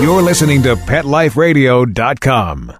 You're listening to PetLifeRadio.com.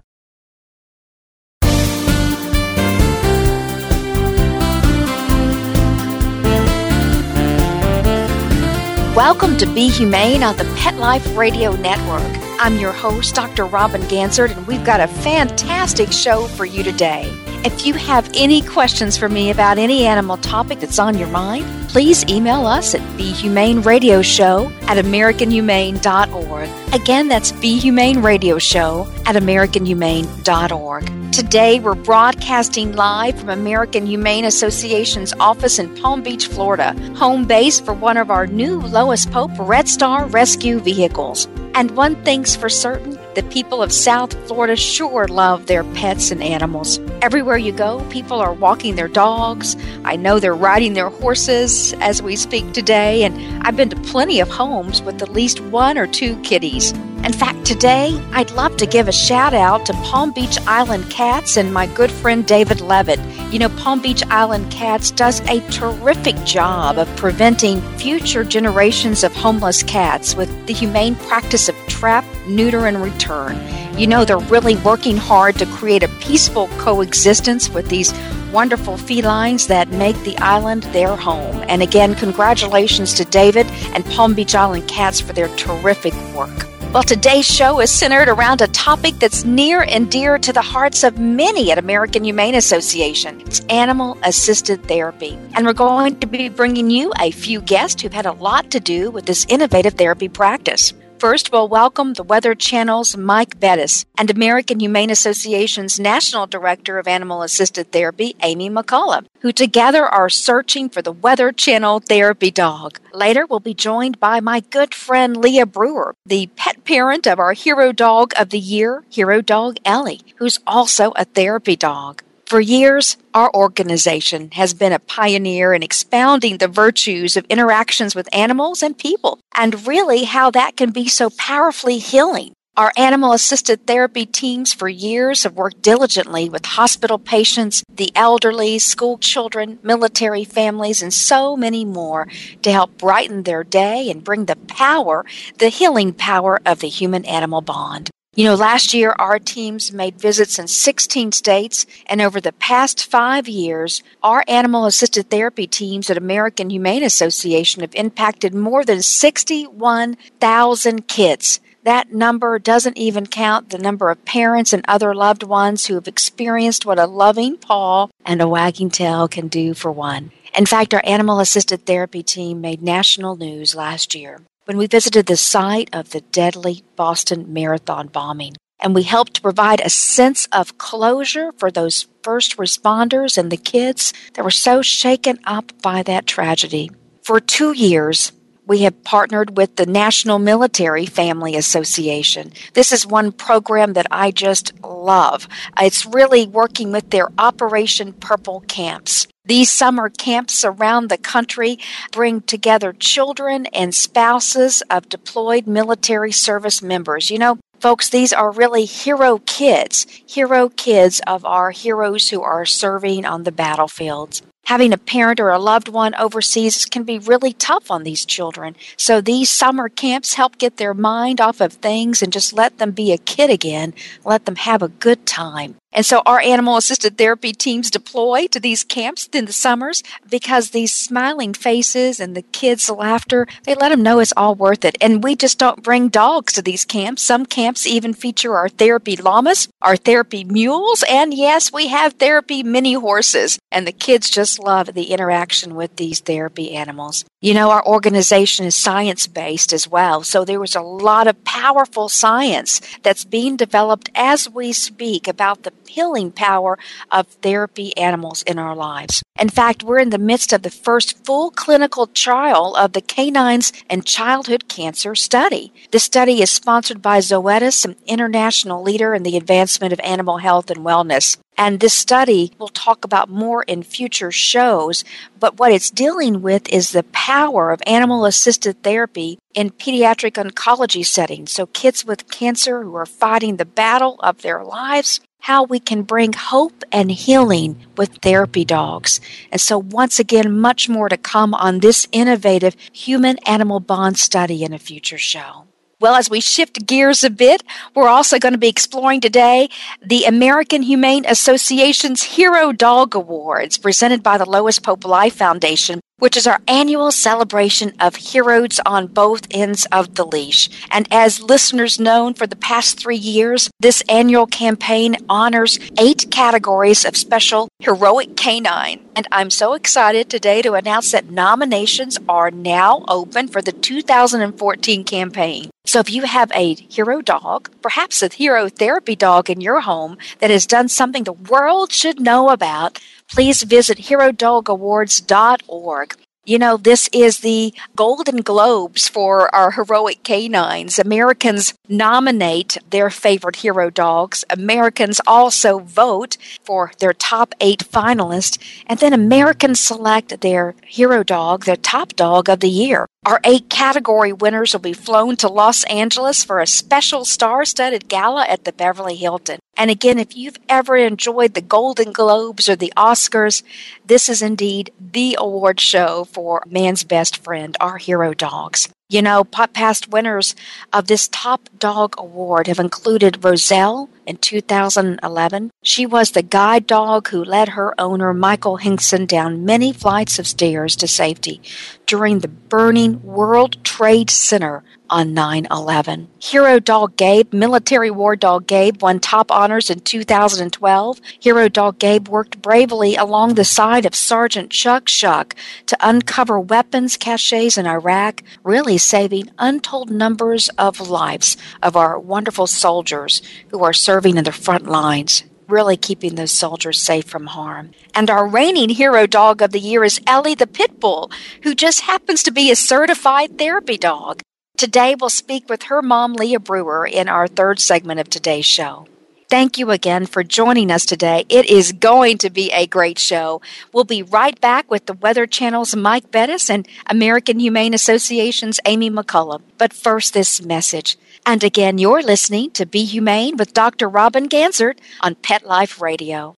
Welcome to Be Humane on the Pet Life Radio Network. I'm your host, Dr. Robin Ganzert, and we've got a fantastic show for you today. If you have any questions for me about any animal topic that's on your mind, please email us at BeHumaneRadioShow at AmericanHumane.org. Again, that's BeHumaneRadioShow at AmericanHumane.org. Today, we're broadcasting live from American Humane Association's office in Palm Beach, Florida, home base for one of our new Lois Pope Red Star rescue vehicles. And one thing's for certain the people of South Florida sure love their pets and animals. Everywhere you go, people are walking their dogs. I know they're riding their horses as we speak today, and I've been to plenty of homes with at least one or two kitties. In fact, today I'd love to give a shout out to Palm Beach Island Cats and my good friend David Levitt. You know, Palm Beach Island Cats does a terrific job of preventing future generations of homeless cats with the humane practice of trap, neuter, and return. You know, they're really working hard to create a peaceful coexistence with these wonderful felines that make the island their home. And again, congratulations to David and Palm Beach Island Cats for their terrific work. Well, today's show is centered around a topic that's near and dear to the hearts of many at American Humane Association. It's animal assisted therapy. And we're going to be bringing you a few guests who've had a lot to do with this innovative therapy practice. First, we'll welcome the Weather Channel's Mike Bettes and American Humane Association's National Director of Animal Assisted Therapy, Amy McCullough, who together are searching for the Weather Channel therapy dog. Later, we'll be joined by my good friend Leah Brewer, the pet parent of our hero dog of the year, Hero Dog Ellie, who's also a therapy dog. For years, our organization has been a pioneer in expounding the virtues of interactions with animals and people, and really how that can be so powerfully healing. Our animal assisted therapy teams for years have worked diligently with hospital patients, the elderly, school children, military families, and so many more to help brighten their day and bring the power, the healing power of the human animal bond. You know, last year our teams made visits in 16 states, and over the past five years, our animal assisted therapy teams at American Humane Association have impacted more than 61,000 kids. That number doesn't even count the number of parents and other loved ones who have experienced what a loving paw and a wagging tail can do for one. In fact, our animal assisted therapy team made national news last year when we visited the site of the deadly Boston Marathon bombing. And we helped provide a sense of closure for those first responders and the kids that were so shaken up by that tragedy. For two years, we have partnered with the National Military Family Association. This is one program that I just love. It's really working with their Operation Purple camps. These summer camps around the country bring together children and spouses of deployed military service members. You know, folks, these are really hero kids, hero kids of our heroes who are serving on the battlefields having a parent or a loved one overseas can be really tough on these children. So these summer camps help get their mind off of things and just let them be a kid again, let them have a good time. And so our animal assisted therapy teams deploy to these camps in the summers because these smiling faces and the kids' laughter, they let them know it's all worth it. And we just don't bring dogs to these camps. Some camps even feature our therapy llamas, our therapy mules, and yes, we have therapy mini horses. And the kids just love the interaction with these therapy animals. You know, our organization is science based as well. So there was a lot of powerful science that's being developed as we speak about the healing power of therapy animals in our lives. In fact, we're in the midst of the first full clinical trial of the Canines and Childhood Cancer Study. This study is sponsored by Zoetis, an international leader in the advancement of animal health and wellness. And this study we'll talk about more in future shows, but what it's dealing with is the power of animal assisted therapy in pediatric oncology settings. So, kids with cancer who are fighting the battle of their lives, how we can bring hope and healing with therapy dogs. And so, once again, much more to come on this innovative human animal bond study in a future show. Well, as we shift gears a bit, we're also going to be exploring today the American Humane Association's Hero Dog Awards presented by the Lois Pope Life Foundation which is our annual celebration of heroes on both ends of the leash. And as listeners know, for the past three years, this annual campaign honors eight categories of special heroic canine. And I'm so excited today to announce that nominations are now open for the 2014 campaign. So if you have a hero dog, perhaps a hero therapy dog in your home that has done something the world should know about, please visit herodogawards.org. You know, this is the Golden Globes for our heroic canines. Americans nominate their favorite hero dogs. Americans also vote for their top eight finalists. And then Americans select their hero dog, their top dog of the year. Our eight category winners will be flown to Los Angeles for a special star studded gala at the Beverly Hilton. And again, if you've ever enjoyed the Golden Globes or the Oscars, this is indeed the award show for man's best friend, our hero dogs. You know, past winners of this top dog award have included Roselle in 2011. She was the guide dog who led her owner, Michael Hingson, down many flights of stairs to safety during the burning World Trade Center on 9 11. Hero Dog Gabe, military war dog Gabe, won top honors in 2012. Hero Dog Gabe worked bravely along the side of Sergeant Chuck Shuck to uncover weapons caches in Iraq, really saving untold numbers of lives of our wonderful soldiers who are serving in the front lines really keeping those soldiers safe from harm. And our reigning hero dog of the year is Ellie the Pit Bull, who just happens to be a certified therapy dog. Today we'll speak with her mom, Leah Brewer, in our third segment of today's show. Thank you again for joining us today. It is going to be a great show. We'll be right back with the Weather Channel's Mike Bettes and American Humane Association's Amy McCullough. But first, this message. And again, you're listening to Be Humane with Dr. Robin Ganzert on Pet Life Radio.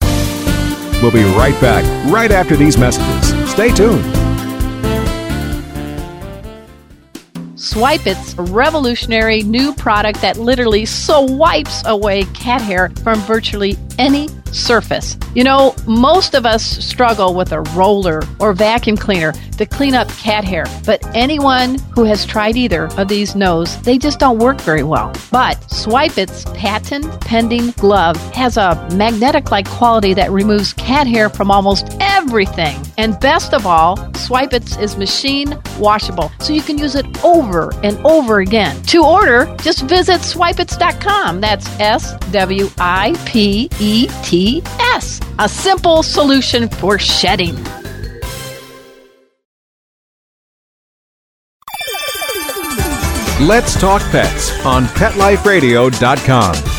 We'll be right back right after these messages. Stay tuned. Swipe It's a revolutionary new product that literally swipes away cat hair from virtually any surface. You know, most of us struggle with a roller or vacuum cleaner to clean up cat hair, but anyone who has tried either of these knows they just don't work very well. But Swipe It's patent pending glove has a magnetic like quality that removes cat hair from almost everything. And best of all, Swipe It's is machine washable, so you can use it over and over again. To order, just visit swipeets.com. That's S W I P E ETS, a simple solution for shedding. Let's Talk Pets on PetLifeRadio.com.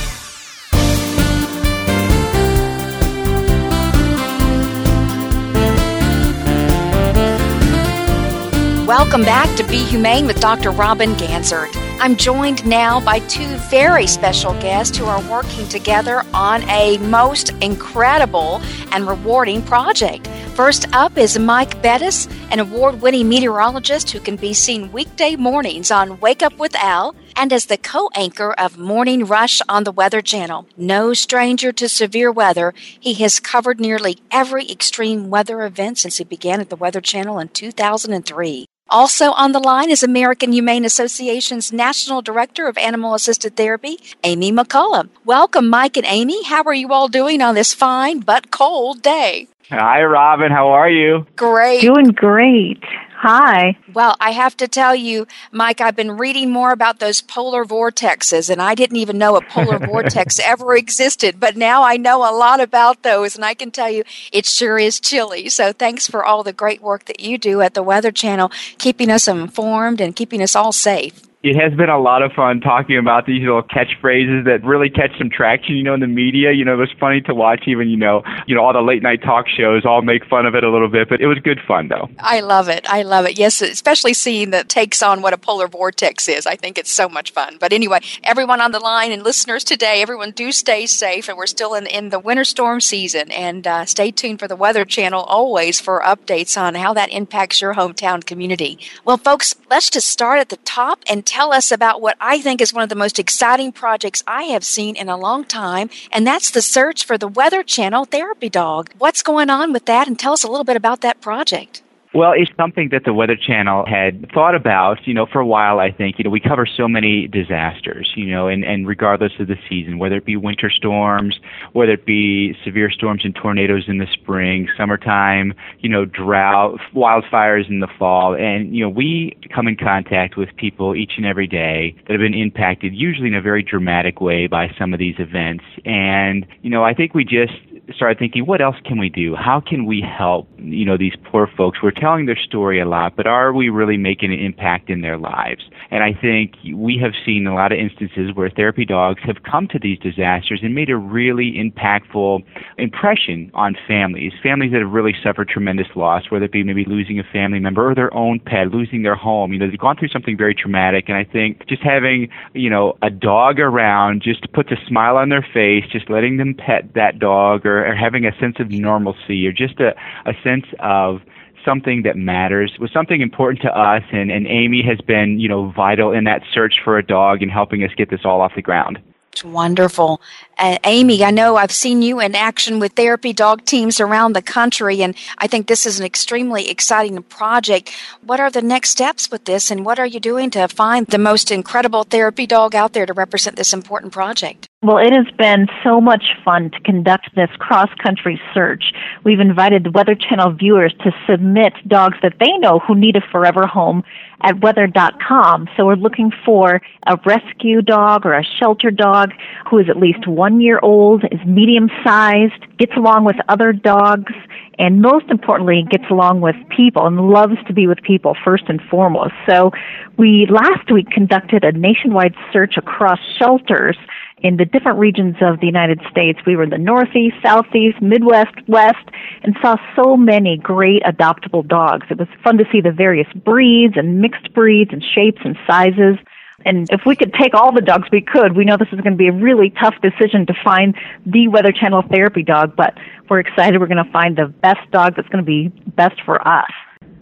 Welcome back to Be Humane with Dr. Robin Ganzert. I'm joined now by two very special guests who are working together on a most incredible and rewarding project. First up is Mike Bettes, an award winning meteorologist who can be seen weekday mornings on Wake Up with Al and as the co anchor of Morning Rush on the Weather Channel. No stranger to severe weather, he has covered nearly every extreme weather event since he began at the Weather Channel in 2003. Also on the line is American Humane Association's National Director of Animal Assisted Therapy, Amy McCullough. Welcome, Mike and Amy. How are you all doing on this fine but cold day? Hi, Robin. How are you? Great. Doing great. Hi. Well, I have to tell you, Mike, I've been reading more about those polar vortexes, and I didn't even know a polar vortex ever existed, but now I know a lot about those, and I can tell you it sure is chilly. So thanks for all the great work that you do at the Weather Channel, keeping us informed and keeping us all safe it has been a lot of fun talking about these little catchphrases that really catch some traction, you know, in the media. You know, it was funny to watch even, you know, you know, all the late night talk shows all make fun of it a little bit, but it was good fun though. I love it. I love it. Yes, especially seeing that takes on what a polar vortex is. I think it's so much fun. But anyway, everyone on the line and listeners today, everyone do stay safe and we're still in, in the winter storm season and uh, stay tuned for the Weather Channel always for updates on how that impacts your hometown community. Well, folks, let's just start at the top and tell us about what I think is one of the most exciting projects I have seen in a long time, and that's the search for the Weather Channel therapy dog. What's going on with that? And tell us a little bit about that project. Well, it's something that the Weather Channel had thought about, you know, for a while, I think. You know, we cover so many disasters, you know, and, and regardless of the season, whether it be winter storms, whether it be severe storms and tornadoes in the spring, summertime, you know, drought, wildfires in the fall. And, you know, we come in contact with people each and every day that have been impacted, usually in a very dramatic way by some of these events. And, you know, I think we just started thinking, what else can we do? How can we help, you know, these poor folks? We're telling their story a lot, but are we really making an impact in their lives? And I think we have seen a lot of instances where therapy dogs have come to these disasters and made a really impactful impression on families, families that have really suffered tremendous loss, whether it be maybe losing a family member or their own pet, losing their home. You know, they've gone through something very traumatic, and I think just having, you know, a dog around just puts a smile on their face, just letting them pet that dog or, or having a sense of normalcy or just a, a sense of something that matters was something important to us and, and Amy has been, you know, vital in that search for a dog and helping us get this all off the ground. It's wonderful. Uh, Amy, I know I've seen you in action with therapy dog teams around the country, and I think this is an extremely exciting project. What are the next steps with this, and what are you doing to find the most incredible therapy dog out there to represent this important project? Well, it has been so much fun to conduct this cross country search. We've invited the Weather Channel viewers to submit dogs that they know who need a forever home at weather.com. So we're looking for a rescue dog or a shelter dog who is at least one year old, is medium sized, gets along with other dogs, and most importantly, gets along with people and loves to be with people first and foremost. So we last week conducted a nationwide search across shelters in the different regions of the United States. We were in the Northeast, Southeast, Midwest, West, and saw so many great adoptable dogs. It was fun to see the various breeds and mixed breeds and shapes and sizes. And if we could take all the dogs we could, we know this is going to be a really tough decision to find the Weather Channel therapy dog, but we're excited we're going to find the best dog that's going to be best for us.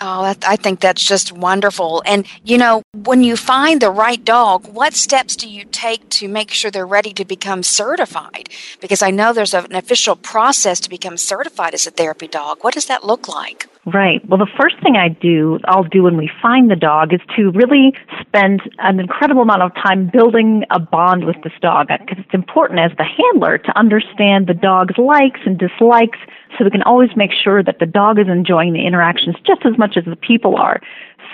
Oh, I think that's just wonderful. And, you know, when you find the right dog, what steps do you take to make sure they're ready to become certified? Because I know there's an official process to become certified as a therapy dog. What does that look like? Right. Well, the first thing I do, I'll do when we find the dog is to really spend an incredible amount of time building a bond with this dog because it's important as the handler to understand the dog's likes and dislikes so we can always make sure that the dog is enjoying the interactions just as much as the people are.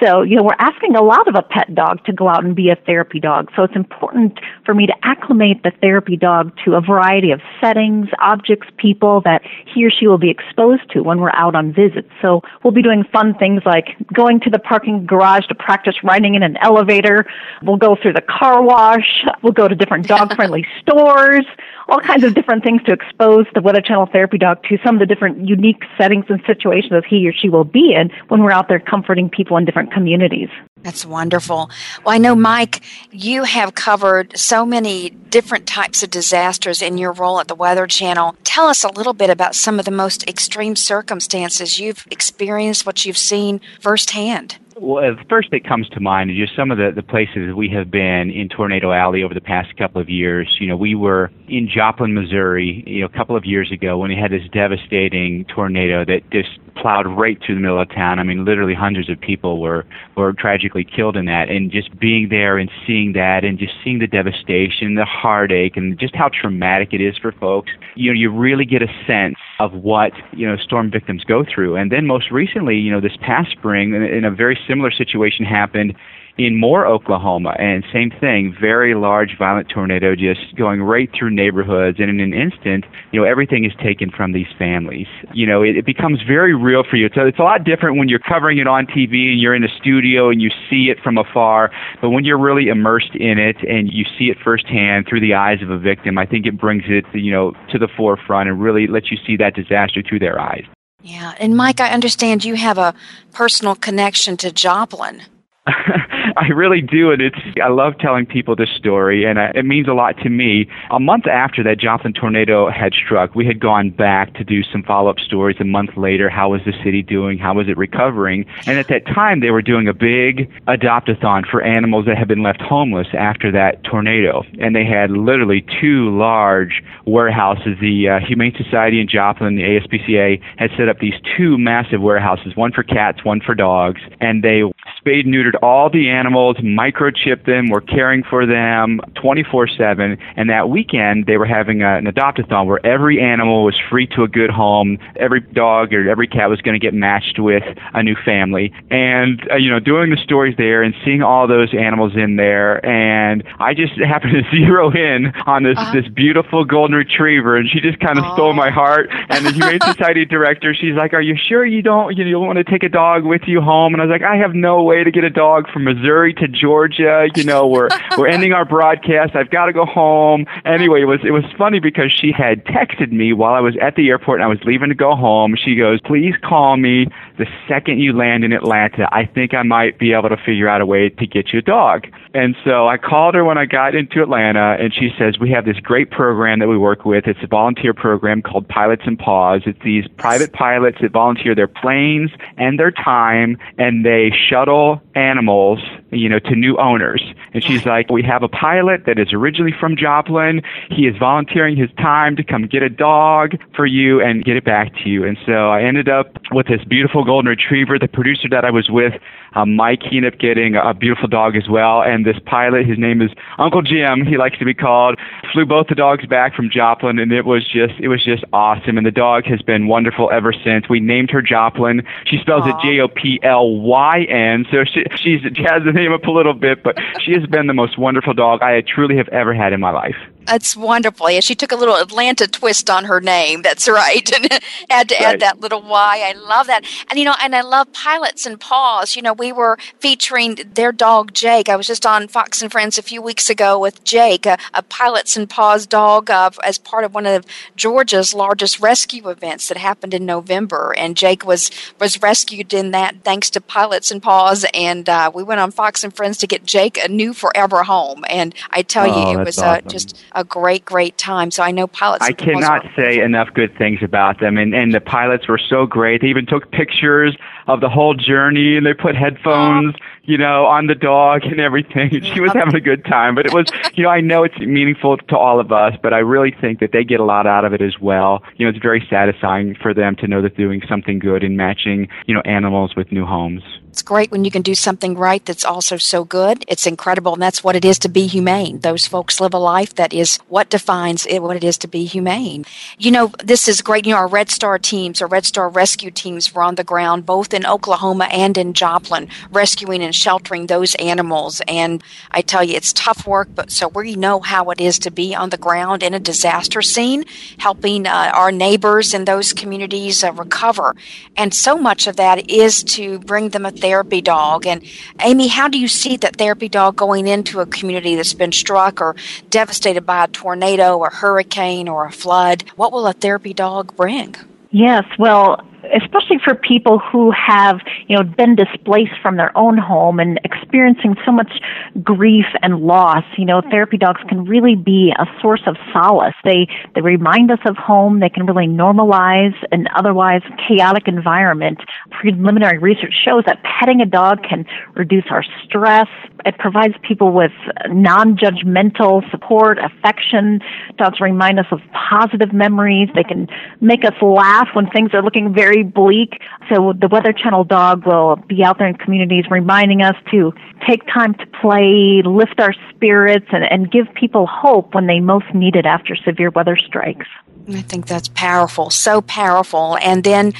So, you know, we're asking a lot of a pet dog to go out and be a therapy dog. So it's important for me to acclimate the therapy dog to a variety of settings, objects, people that he or she will be exposed to when we're out on visits. So we'll be doing fun things like going to the parking garage to practice riding in an elevator. We'll go through the car wash. We'll go to different dog friendly stores all kinds of different things to expose the Weather Channel therapy dog to some of the different unique settings and situations that he or she will be in when we're out there comforting people in different communities. That's wonderful. Well, I know, Mike, you have covered so many different types of disasters in your role at the Weather Channel. Tell us a little bit about some of the most extreme circumstances you've experienced, what you've seen firsthand. Well, uh, the first that comes to mind is just some of the, the places we have been in Tornado Alley over the past couple of years. You know, we were in Joplin, Missouri, you know, a couple of years ago when we had this devastating tornado that just plowed right through the middle of town. I mean, literally hundreds of people were were tragically killed in that. And just being there and seeing that, and just seeing the devastation, the heartache, and just how traumatic it is for folks, you know, you really get a sense of what you know storm victims go through. And then most recently, you know, this past spring, in a very similar situation happened in Moore, Oklahoma, and same thing, very large, violent tornado just going right through neighborhoods, and in an instant, you know, everything is taken from these families. You know, it, it becomes very real for you. So it's a lot different when you're covering it on TV and you're in a studio and you see it from afar, but when you're really immersed in it and you see it firsthand through the eyes of a victim, I think it brings it, you know, to the forefront and really lets you see that disaster through their eyes. Yeah, and Mike, I understand you have a personal connection to Joplin. I really do, and it's I love telling people this story, and it means a lot to me. A month after that Joplin tornado had struck, we had gone back to do some follow-up stories. A month later, how was the city doing? How was it recovering? And at that time, they were doing a big adopt-a-thon for animals that had been left homeless after that tornado, and they had literally two large warehouses. The uh, Humane Society in Joplin, the ASPCA, had set up these two massive warehouses, one for cats, one for dogs, and they spayed neutered all the animals, microchipped them, were caring for them 24 7. And that weekend, they were having a, an adopt-a-thon where every animal was free to a good home. Every dog or every cat was going to get matched with a new family. And, uh, you know, doing the stories there and seeing all those animals in there. And I just happened to zero in on this, uh-huh. this beautiful golden retriever. And she just kind of stole my heart. And the Humane Society director, she's like, Are you sure you don't, you, know, you want to take a dog with you home? And I was like, I have no way to get a dog from Missouri to Georgia. You know, we're we're ending our broadcast. I've got to go home. Anyway, it was it was funny because she had texted me while I was at the airport and I was leaving to go home. She goes, "Please call me the second you land in Atlanta. I think I might be able to figure out a way to get you a dog." And so I called her when I got into Atlanta, and she says, We have this great program that we work with. It's a volunteer program called Pilots and Paws. It's these private pilots that volunteer their planes and their time, and they shuttle animals, you know, to new owners. And she's like, We have a pilot that is originally from Joplin. He is volunteering his time to come get a dog for you and get it back to you. And so I ended up with this beautiful golden retriever. The producer that I was with, um, Mike, he ended up getting a beautiful dog as well. And this pilot. His name is Uncle Jim. He likes to be called. Flew both the dogs back from Joplin, and it was just it was just awesome. And the dog has been wonderful ever since. We named her Joplin. She spells Aww. it J O P L Y N. So she she's she has the name up a little bit, but she has been the most wonderful dog I truly have ever had in my life. That's wonderful. Yeah, she took a little Atlanta twist on her name. That's right. And had to right. add that little Y. I love that. And you know, and I love Pilots and Paws. You know, we were featuring their dog Jake. I was just on Fox and Friends a few weeks ago with Jake, a, a Pilots and Paws dog, uh, as part of one of Georgia's largest rescue events that happened in November. And Jake was was rescued in that thanks to Pilots and Paws. And uh, we went on Fox and Friends to get Jake a new forever home. And I tell oh, you, it was uh, awesome. uh, just a great, great time. So I know pilots. I cannot say enough good things about them, and and the pilots were so great. They even took pictures of the whole journey, and they put headphones, you know, on the dog and everything. She was having a good time, but it was, you know, I know it's meaningful to all of us, but I really think that they get a lot out of it as well. You know, it's very satisfying for them to know that they're doing something good in matching, you know, animals with new homes. It's great when you can do something right that's also so good. It's incredible, and that's what it is to be humane. Those folks live a life that is what defines it, what it is to be humane. You know, this is great. You know, our Red Star teams, our Red Star rescue teams were on the ground both in Oklahoma and in Joplin, rescuing and sheltering those animals. And I tell you, it's tough work, but so we know how it is to be on the ground in a disaster scene, helping uh, our neighbors in those communities uh, recover. And so much of that is to bring them a therapy dog. And Amy, how do you see that therapy dog going into a community that's been struck or devastated by a tornado or hurricane or a flood? What will a therapy dog bring? Yes, well, especially for people who have, you know, been displaced from their own home and experiencing so much grief and loss, you know, therapy dogs can really be a source of solace. They they remind us of home. They can really normalize an otherwise chaotic environment. Preliminary research shows that petting a dog can reduce our stress. It provides people with non-judgmental support, affection. Dogs remind us of positive memories. They can make us laugh when things are looking very very bleak. So the Weather Channel dog will be out there in communities reminding us to take time to play, lift our spirits, and, and give people hope when they most need it after severe weather strikes. I think that's powerful, so powerful. And then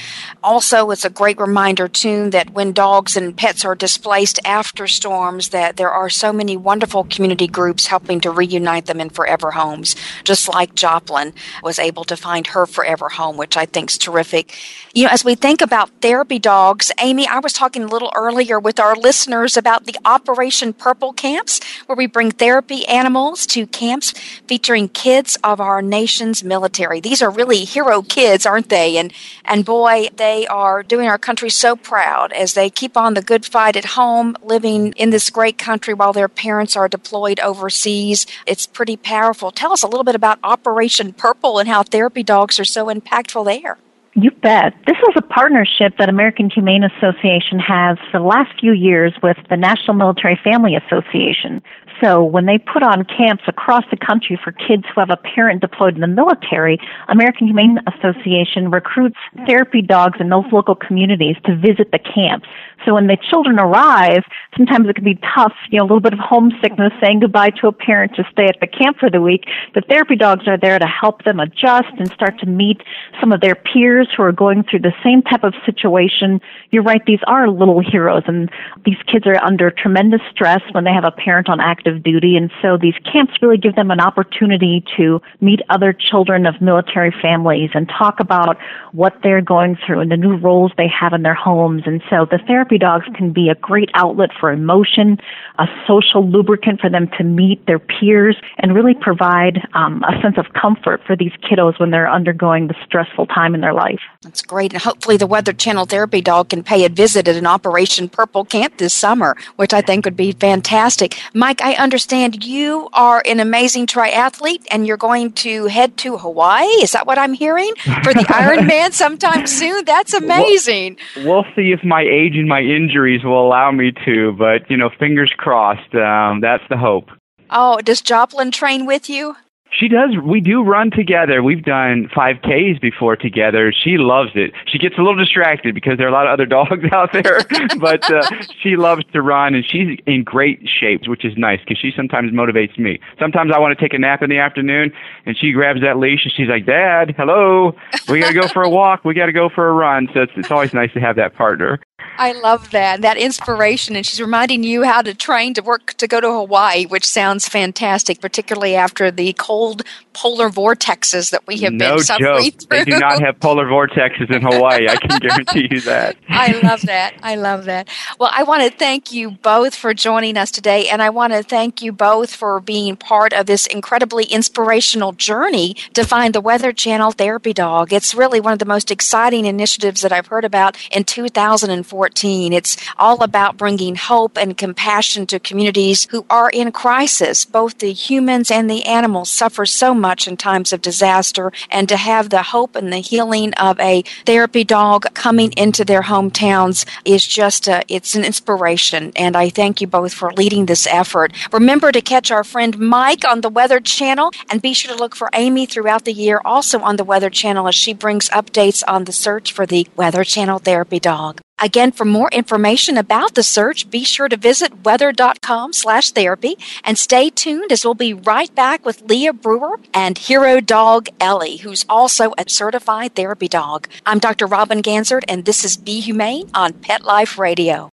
also it's a great reminder too that when dogs and pets are displaced after storms that there are so many wonderful community groups helping to reunite them in forever homes, just like Joplin was able to find her forever home, which I think is terrific. You know, as we think about therapy dogs, Amy, I was talking a little earlier with our listeners about the Operation Purple camps, where we bring therapy animals to camps featuring kids of our nation's military. These are really hero kids, aren't they? And and boy, they are doing our country so proud as they keep on the good fight at home, living in this great country while their parents are deployed overseas. It's pretty powerful. Tell us a little bit about Operation Purple and how therapy dogs are so impactful there. You bet. This is a partnership that American Humane Association has for the last few years with the National Military Family Association. So when they put on camps across the country for kids who have a parent deployed in the military, American Humane Association recruits therapy dogs in those local communities to visit the camps. So when the children arrive, sometimes it can be tough, you know, a little bit of homesickness, saying goodbye to a parent to stay at the camp for the week. But therapy dogs are there to help them adjust and start to meet some of their peers who are going through the same type of situation. You're right, these are little heroes and these kids are under tremendous stress when they have a parent on active duty. And so these camps really give them an opportunity to meet other children of military families and talk about what they're going through and the new roles they have in their homes. And so the therapy therapy dogs can be a great outlet for emotion, a social lubricant for them to meet their peers, and really provide um, a sense of comfort for these kiddos when they're undergoing the stressful time in their life. That's great. And hopefully, the Weather Channel therapy dog can pay a visit at an Operation Purple camp this summer, which I think would be fantastic. Mike, I understand you are an amazing triathlete and you're going to head to Hawaii. Is that what I'm hearing? For the Ironman sometime soon? That's amazing. We'll, we'll see if my age and my injuries will allow me to, but you know, fingers crossed. Um, that's the hope. Oh, does Joplin train with you? She does. We do run together. We've done 5Ks before together. She loves it. She gets a little distracted because there are a lot of other dogs out there, but uh, she loves to run and she's in great shape, which is nice because she sometimes motivates me. Sometimes I want to take a nap in the afternoon and she grabs that leash and she's like, Dad, hello, we got to go for a walk. We got to go for a run. So it's, it's always nice to have that partner. I love that that inspiration, and she's reminding you how to train to work to go to Hawaii, which sounds fantastic, particularly after the cold polar vortexes that we have no been suffering joke. through. They do not have polar vortexes in Hawaii. I can guarantee you that. I love that. I love that. Well, I want to thank you both for joining us today, and I want to thank you both for being part of this incredibly inspirational journey to find the Weather Channel Therapy Dog. It's really one of the most exciting initiatives that I've heard about in 2004 14. It's all about bringing hope and compassion to communities who are in crisis. Both the humans and the animals suffer so much in times of disaster, and to have the hope and the healing of a therapy dog coming into their hometowns is just a, it's an inspiration. And I thank you both for leading this effort. Remember to catch our friend Mike on the Weather Channel, and be sure to look for Amy throughout the year also on the Weather Channel as she brings updates on the search for the Weather Channel therapy dog. Again, for more information about the search, be sure to visit weather.com slash therapy and stay tuned as we'll be right back with Leah Brewer and hero dog Ellie, who's also a certified therapy dog. I'm Dr. Robin Ganzert, and this is Be Humane on Pet Life Radio.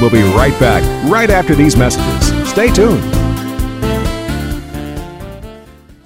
We'll be right back right after these messages. Stay tuned.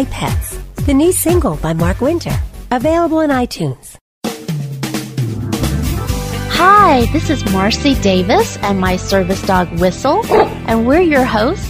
My Pets, the new single by Mark Winter, available on iTunes. Hi, this is Marcy Davis and my service dog Whistle, and we're your hosts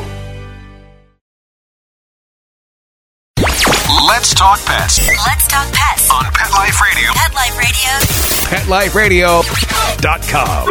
Let's talk pets Let's talk pets on Pet Life Radio. Pet Life Radio. PetLifeRadio.com.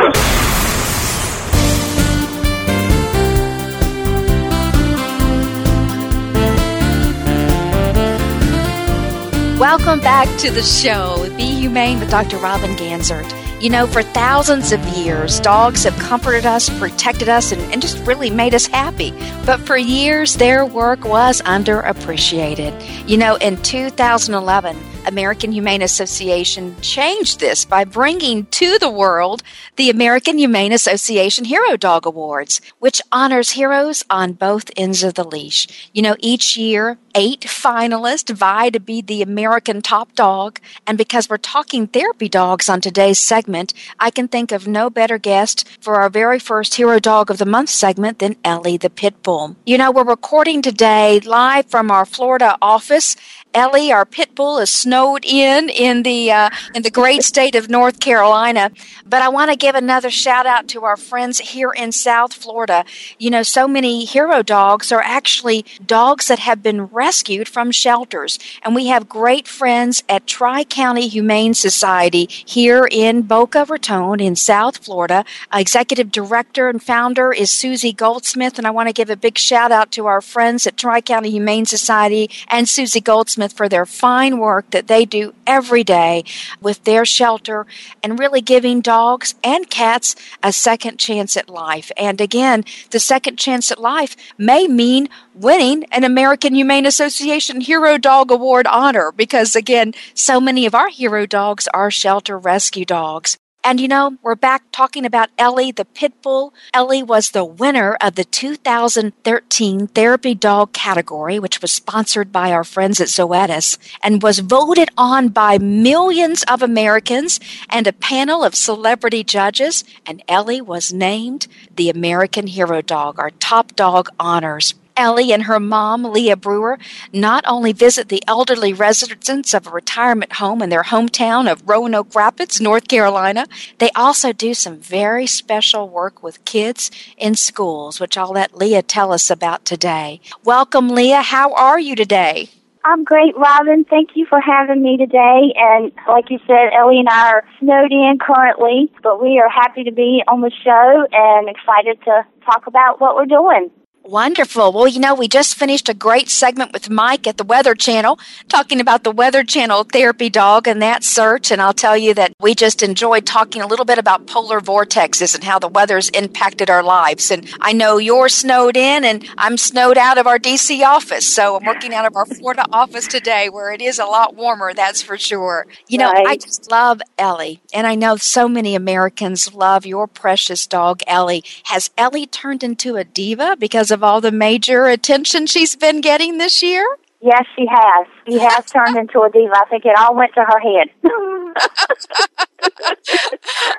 Welcome back to the show, Be Humane with Dr. Robin Ganzert. You know, for thousands of years, dogs have comforted us, protected us, and, and just really made us happy. But for years, their work was underappreciated. You know, in 2011, American Humane Association changed this by bringing to the world the American Humane Association Hero Dog Awards, which honors heroes on both ends of the leash. You know, each year, eight finalists vie to be the American top dog. And because we're talking therapy dogs on today's segment, I can think of no better guest for our very first Hero Dog of the Month segment than Ellie the Pit Bull. You know, we're recording today live from our Florida office Ellie, our pit bull, is snowed in in the uh, in the great state of North Carolina. But I want to give another shout out to our friends here in South Florida. You know, so many hero dogs are actually dogs that have been rescued from shelters, and we have great friends at Tri County Humane Society here in Boca Raton in South Florida. Executive director and founder is Susie Goldsmith, and I want to give a big shout out to our friends at Tri County Humane Society and Susie Goldsmith for their fine work that they do every day with their shelter and really giving dogs and cats a second chance at life. And again, the second chance at life may mean winning an American Humane Association Hero Dog Award honor because, again, so many of our hero dogs are shelter rescue dogs. And you know, we're back talking about Ellie the Pit Bull. Ellie was the winner of the 2013 Therapy Dog category, which was sponsored by our friends at Zoetis and was voted on by millions of Americans and a panel of celebrity judges. And Ellie was named the American Hero Dog, our top dog honors. Ellie and her mom, Leah Brewer, not only visit the elderly residents of a retirement home in their hometown of Roanoke Rapids, North Carolina, they also do some very special work with kids in schools, which I'll let Leah tell us about today. Welcome, Leah. How are you today? I'm great, Robin. Thank you for having me today. And like you said, Ellie and I are snowed in currently, but we are happy to be on the show and excited to talk about what we're doing. Wonderful. Well, you know, we just finished a great segment with Mike at the Weather Channel talking about the Weather Channel therapy dog and that search. And I'll tell you that we just enjoyed talking a little bit about polar vortexes and how the weather's impacted our lives. And I know you're snowed in and I'm snowed out of our DC office. So I'm working out of our Florida office today where it is a lot warmer, that's for sure. You know, Right. I just love Ellie. And I know so many Americans love your precious dog, Ellie. Has Ellie turned into a diva because of all the major attention she's been getting this year? Yes, she has. She has turned into a diva. I think it all went to her head.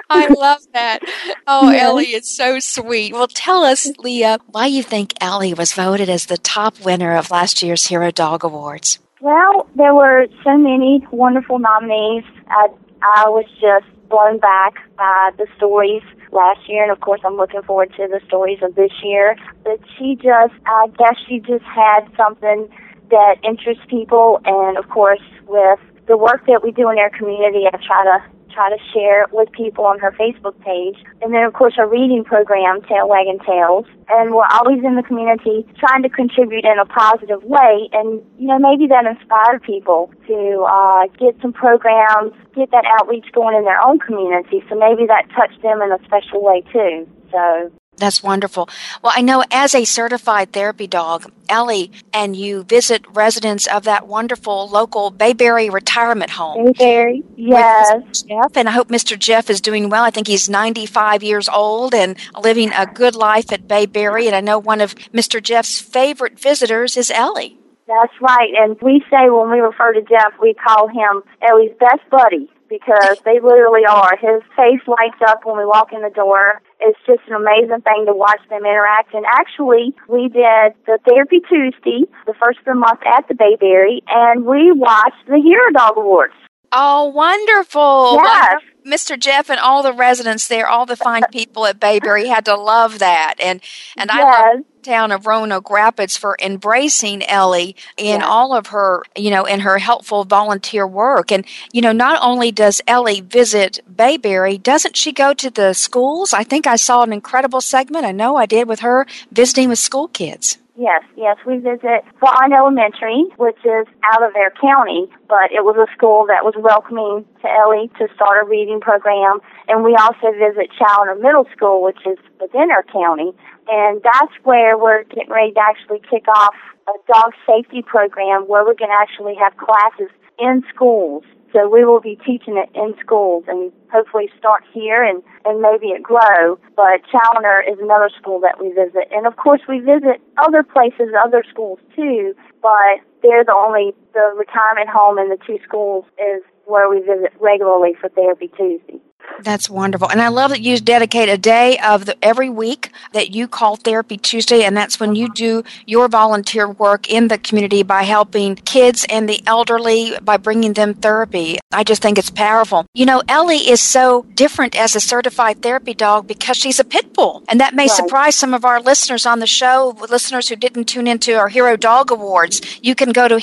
I love that. Oh. Ellie, it's so sweet. Well, tell us, Leah, why you think Ellie was voted as the top winner of last year's Hero Dog Awards. Well, there were so many wonderful nominees. I, I was just blown back by the stories last year, and of course, I'm looking forward to the stories of this year. But she just, I guess, she just had something that interests people, and of course, with the work that we do in our community, I try to try to share it with people on her Facebook page. And then, of course, our reading program, Tail Wagging Tales. And we're always in the community trying to contribute in a positive way. And, you know, maybe that inspired people to uh, get some programs, get that outreach going in their own community. So maybe that touched them in a special way, too. So That's wonderful. Well, I know as a certified therapy dog, Ellie and you visit residents of that wonderful local Bayberry retirement home. Bayberry, yes. Jeff, and I hope Mr. Jeff is doing well. I think he's 95 years old and living a good life at Bayberry. And I know one of Mr. Jeff's favorite visitors is Ellie. That's right. And we say when we refer to Jeff, we call him Ellie's best buddy because they literally are. His face lights up when we walk in the door. It's just an amazing thing to watch them interact. And actually, we did the Therapy Tuesday, the first of the month at the Bayberry, and we watched the Hero Dog Awards. Oh, wonderful. Yes. Mr. Jeff and all the residents there, all the fine people at Bayberry had to love that. And and yes. I love the town of Roanoke Rapids for embracing Ellie in Yes. all of her, you know, in her helpful volunteer work. And, you know, not only does Ellie visit Bayberry, doesn't she go to the schools? I think I saw an incredible segment. I know I did with her visiting with school kids. Yes, yes, we visit Vaughn Elementary, which is out of their county, but it was a school that was welcoming to Ellie to start a reading program. And we also visit Chaloner Middle School, which is within our county. And that's where we're getting ready to actually kick off a dog safety program where we're going to actually have classes in schools. So we will be teaching it in schools and hopefully start here and, and maybe it grow. But Chaloner is another school that we visit. And of course we visit other places, other schools too, but they're the only, the retirement home and the two schools is where we visit regularly for Therapy Tuesday. That's wonderful. And I love that you dedicate a day of the, every week that you call Therapy Tuesday, and that's when you do your volunteer work in the community by helping kids and the elderly by bringing them therapy. I just think it's powerful. You know, Ellie is so different as a certified therapy dog because she's a pit bull. And that may Right. surprise some of our listeners on the show, listeners who didn't tune into our Hero Dog Awards. You can go to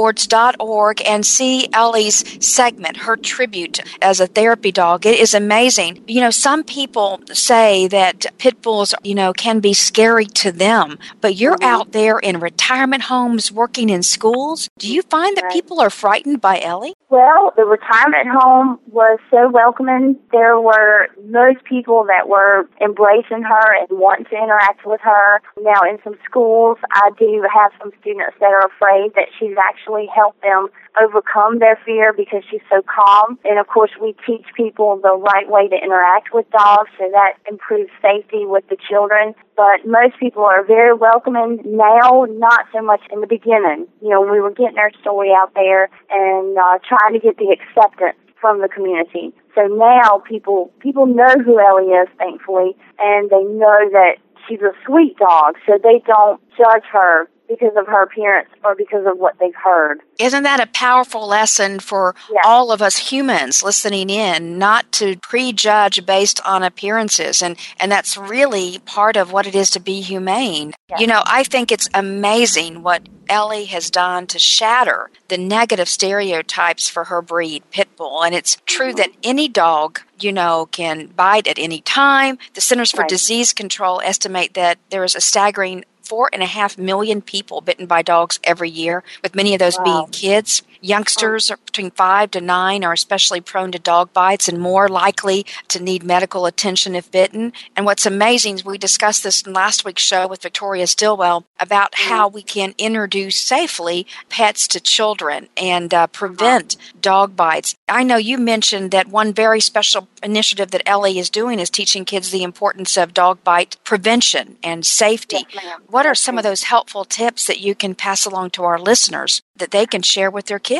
herodogawards.org and see Ellie's segment, her tribute as a therapy dog. It is amazing. You know, some people say that pit bulls, you know, can be scary to them, but you're mm-hmm. out there in retirement homes working in schools. Do you find that Right. people are frightened by Ellie? Well, the retirement home was so welcoming. There were most people that were embracing her and wanting to interact with her. Now, in some schools, I do have some students that are afraid that she's actually helped them overcome their fear because she's so calm. And of course, we teach people the right way to interact with dogs, so that improves safety with the children. But most people are very welcoming now, not so much in the beginning. You know, we were getting our story out there and uh, trying to get the acceptance from the community. So now people people know who Ellie is, thankfully, and they know that she's a sweet dog, so they don't judge her because of her appearance or because of what they've heard. Isn't that a powerful lesson for Yes. all of us humans listening in, not to prejudge based on appearances? And, and that's really part of what it is to be humane. Yes. You know, I think it's amazing what Ellie has done to shatter the negative stereotypes for her breed, pit bull. And it's true mm-hmm. that any dog, you know, can bite at any time. The Centers for Right. Disease Control estimate that there is a staggering four and a half million people bitten by dogs every year, with many of those Wow. being kids. Youngsters are between five to nine are especially prone to dog bites and more likely to need medical attention if bitten. And what's amazing is we discussed this in last week's show with Victoria Stilwell about how we can introduce safely pets to children and uh, prevent dog bites. I know you mentioned that one very special initiative that Ellie is doing is teaching kids the importance of dog bite prevention and safety. Yes. What are some of those helpful tips that you can pass along to our listeners that they can share with their kids?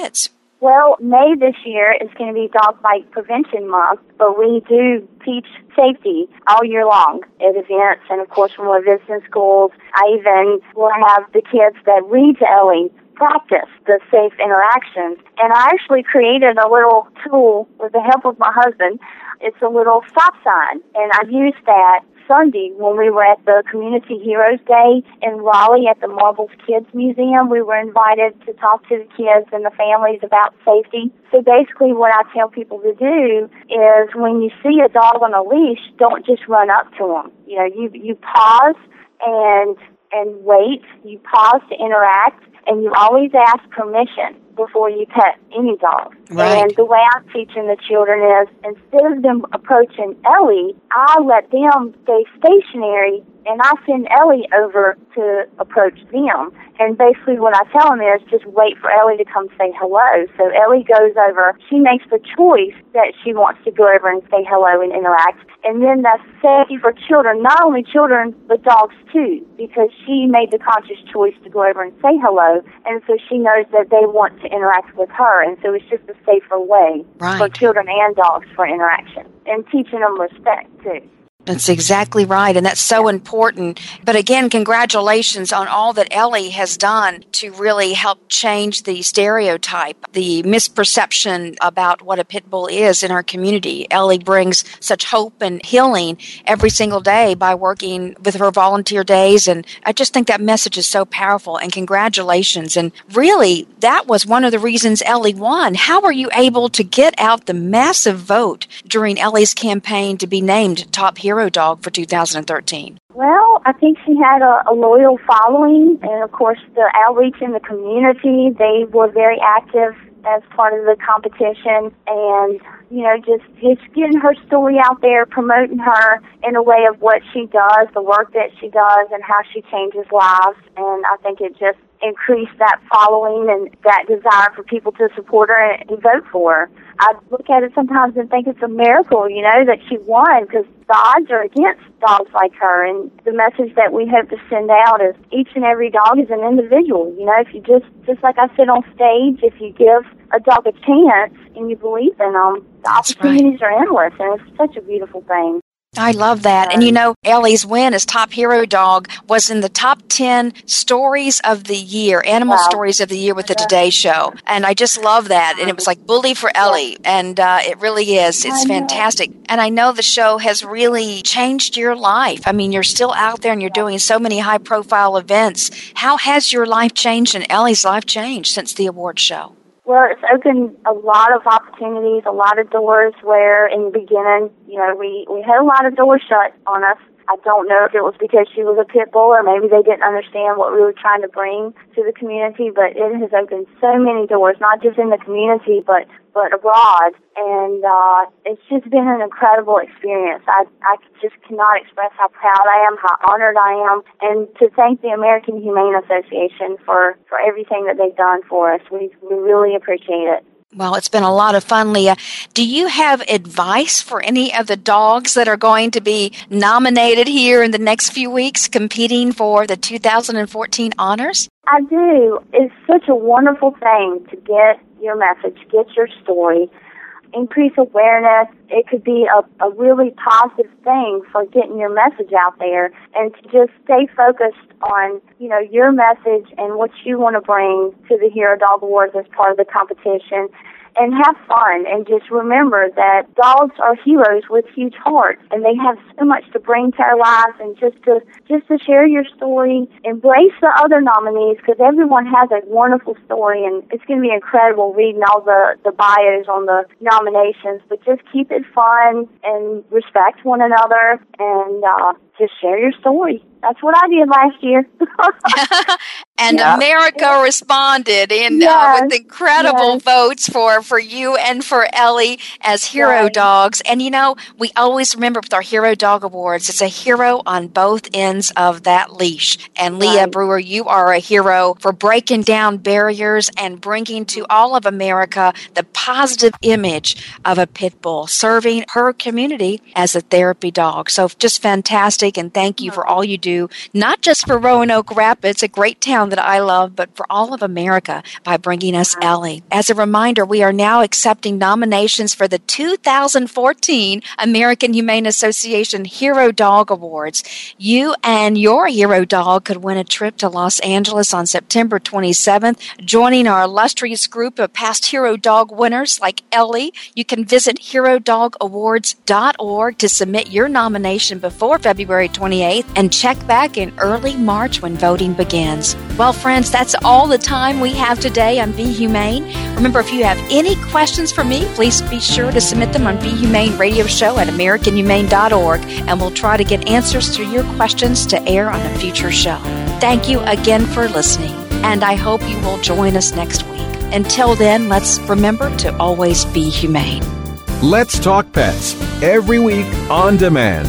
Well, May this year is going to be Dog Bite Prevention Month, but we do teach safety all year long at events, and of course when we're visiting schools, I even will have the kids that read to Ellie practice the safe interactions. And I actually created a little tool with the help of my husband. It's a little stop sign, and I've used that Sunday when we were at the Community Heroes Day in Raleigh at the Marbles Kids Museum. We were invited to talk to the kids and the families about safety. So basically what I tell people to do is when you see a dog on a leash, don't just run up to them. You know, you, you pause and and wait. You pause to interact, and you always ask permission before you pet any dog. Right. And the way I'm teaching the children is instead of them approaching Ellie, I let them stay stationary and I send Ellie over to approach them. And basically what I tell them is just wait for Ellie to come say hello. So Ellie goes over, she makes the choice that she wants to go over and say hello and interact. And then that's safety for children, not only children, but dogs too, because she made the conscious choice to go over and say hello. And so she knows that they want to interact with her. And so it's just a safer way Right. for children and dogs for interaction. And teaching them respect too. That's exactly right, and that's so important. But again, congratulations on all that Ellie has done to really help change the stereotype, the misperception about what a pit bull is in our community. Ellie brings such hope and healing every single day by working with her volunteer days, and I just think that message is so powerful. And congratulations! And really, that was one of the reasons Ellie won. How were you able to get out the massive vote during Ellie's campaign to be named top hero dog for 2013? Well, I think she had a, a loyal following, and of course, the outreach in the community. They were very active as part of the competition, and you know, just just getting her story out there, promoting her in a way of what she does, the work that she does, and how she changes lives. And I think it just increased that following and that desire for people to support her and, and vote for her. I look at it sometimes and think it's a miracle, you know, that she won because the odds are against dogs like her. And the message that we hope to send out is each and every dog is an individual. You know, if you just, just like I said on stage, if you give a dog a chance and you believe in them, the That's opportunities are endless, and it's such a beautiful thing. I love that. And you know, Ellie's win as top hero dog was in the top 10 stories of the year, animal Wow. stories of the year with the Today Show. And I just love that. And it was like Bully for Ellie. And uh, it really is. It's fantastic. And I know the show has really changed your life. I mean, you're still out there and you're doing so many high profile events. How has your life changed and Ellie's life changed since the award show? Well, it's opened a lot of opportunities, a lot of doors where in the beginning, you know, we, we had a lot of doors shut on us. I don't know if it was because she was a pit bull or maybe they didn't understand what we were trying to bring to the community, but it has opened so many doors, not just in the community, but, but abroad. And, uh, it's just been an incredible experience. I, I just cannot express how proud I am, how honored I am, and to thank the American Humane Association for, for everything that they've done for us. We, we really appreciate it. Well, it's been a lot of fun, Leah. Do you have advice for any of the dogs that are going to be nominated here in the next few weeks competing for the 2014 honors? I do. It's such a wonderful thing to get your message, get your story, increase awareness. It could be a, a really positive thing for getting your message out there and to just stay focused on, you know, your message and what you want to bring to the Hero Dog Awards as part of the competition and have fun and just remember that dogs are heroes with huge hearts and they have so much to bring to our lives and just to just to share your story embrace the other nominees because everyone has a wonderful story and it's going to be incredible reading all the the bios on the nominations but just keep it fun and respect one another and uh just share your story that's what I did last year. and Yeah. America responded in uh, with incredible yes. votes for for you and for Ellie as hero Right. dogs. And you know, we always remember with our Hero Dog Awards, it's a hero on both ends of that leash. And Leah Right. Brewer, you are a hero for breaking down barriers and bringing to all of America the positive image of a pit bull, serving her community as a therapy dog. So just fantastic, and thank you for all you do, not just for Roanoke Rapids, a great town that I love, but for all of America by bringing us Ellie. As a reminder, we are now accepting nominations for the 2014 American Humane Association Hero Dog Awards. You and your hero dog could win a trip to Los Angeles on September 27th, joining our illustrious group of past hero dog winners like Ellie. You can visit herodogawards.org to submit your nomination before February 28th and check back in early March when voting begins. Well, friends, that's all the time we have today on Be Humane. Remember, if you have any questions for me, please be sure to submit them on Be Humane Radio Show at AmericanHumane.org, and we'll try to get answers to your questions to air on a future show. Thank you again for listening, and I hope you will join us next week. Until then, let's remember to always be humane. Let's Talk Pets every week on demand,